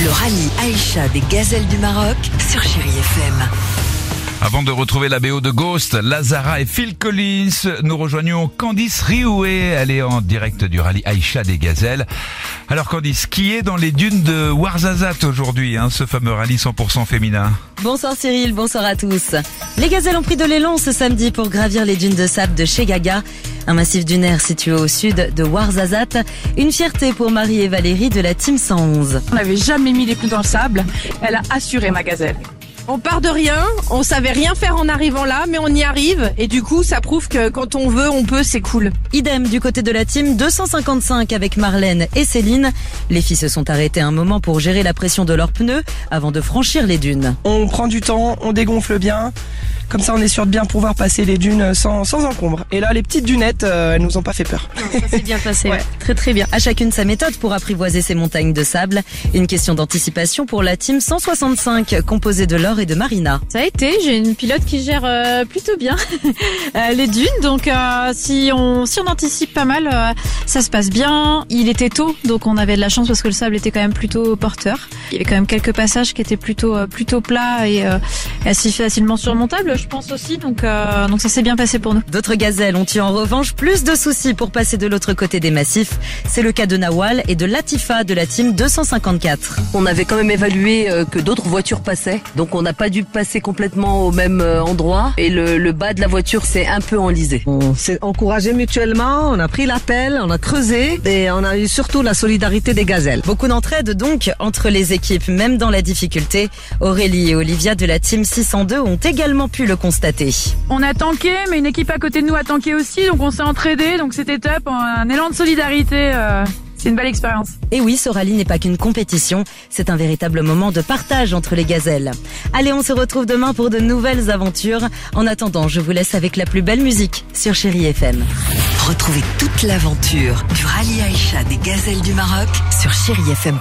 Le rallye Aïcha des gazelles du Maroc sur Chérie FM. Avant de retrouver la BO de Ghost, Lazara et Phil Collins, nous rejoignons Candice Rioué. Elle est en direct du rallye Aïcha des Gazelles. Alors Candice, qui est dans les dunes de Ouarzazate aujourd'hui, hein, ce fameux rallye 100% féminin? Bonsoir Cyril, bonsoir à tous. Les gazelles ont pris de l'élan ce samedi pour gravir les dunes de sable de chez Gaga, un massif dunaire situé au sud de Ouarzazate. Une fierté pour Marie et Valérie de la Team 111. On n'avait jamais mis les pneus dans le sable. Elle a assuré ma gazelle. On part de rien, on savait rien faire en arrivant là, mais on y arrive. Et du coup, ça prouve que quand on veut, on peut, c'est cool. Idem du côté de la team 255 avec Marlène et Céline. Les filles se sont arrêtées un moment pour gérer la pression de leurs pneus avant de franchir les dunes. On prend du temps, on dégonfle bien. Comme ça, on est sûr de bien pouvoir passer les dunes sans, sans encombre. Et là, les petites dunettes, euh, elles nous ont pas fait peur. C'est bien passé, ouais. très très bien. À chacune sa méthode pour apprivoiser ces montagnes de sable. Une question d'anticipation pour la team 165 composée de Laure et de Marina. Ça a été, j'ai une pilote qui gère euh, plutôt bien euh, les dunes, donc euh, si on si on anticipe pas mal, euh, ça se passe bien. Il était tôt, donc on avait de la chance parce que le sable était quand même plutôt porteur. Il y avait quand même quelques passages qui étaient plutôt euh, plutôt plats et euh, assez facilement surmontables, je pense aussi. Donc euh, donc ça s'est bien passé pour nous. D'autres gazelles ont eu en revanche plus de soucis pour passer de l'autre côté des massifs. C'est le cas de Nawal et de Latifa de la team 254. On avait quand même évalué que d'autres voitures passaient, donc on n'a pas dû passer complètement au même euh, endroit et le, le bas de la voiture s'est un peu enlisé. On s'est encouragé mutuellement, on a pris l'appel, on a creusé et on a eu surtout la solidarité des gazelles. Beaucoup d'entraide donc entre les équipes, même dans la difficulté. Aurélie et Olivia de la team 602 ont également pu le constater. On a tanké, mais une équipe à côté de nous a tanké aussi, donc on s'est entraidés, donc c'était top. Un élan de solidarité. euh, c'est une belle expérience. Et oui, ce rallye n'est pas qu'une compétition, c'est un véritable moment de partage entre les gazelles. Allez, on se retrouve demain pour de nouvelles aventures. En attendant, je vous laisse avec la plus belle musique sur Chérie FM. Retrouvez toute l'aventure du rallye Aïcha des gazelles du Maroc sur Chérie FM.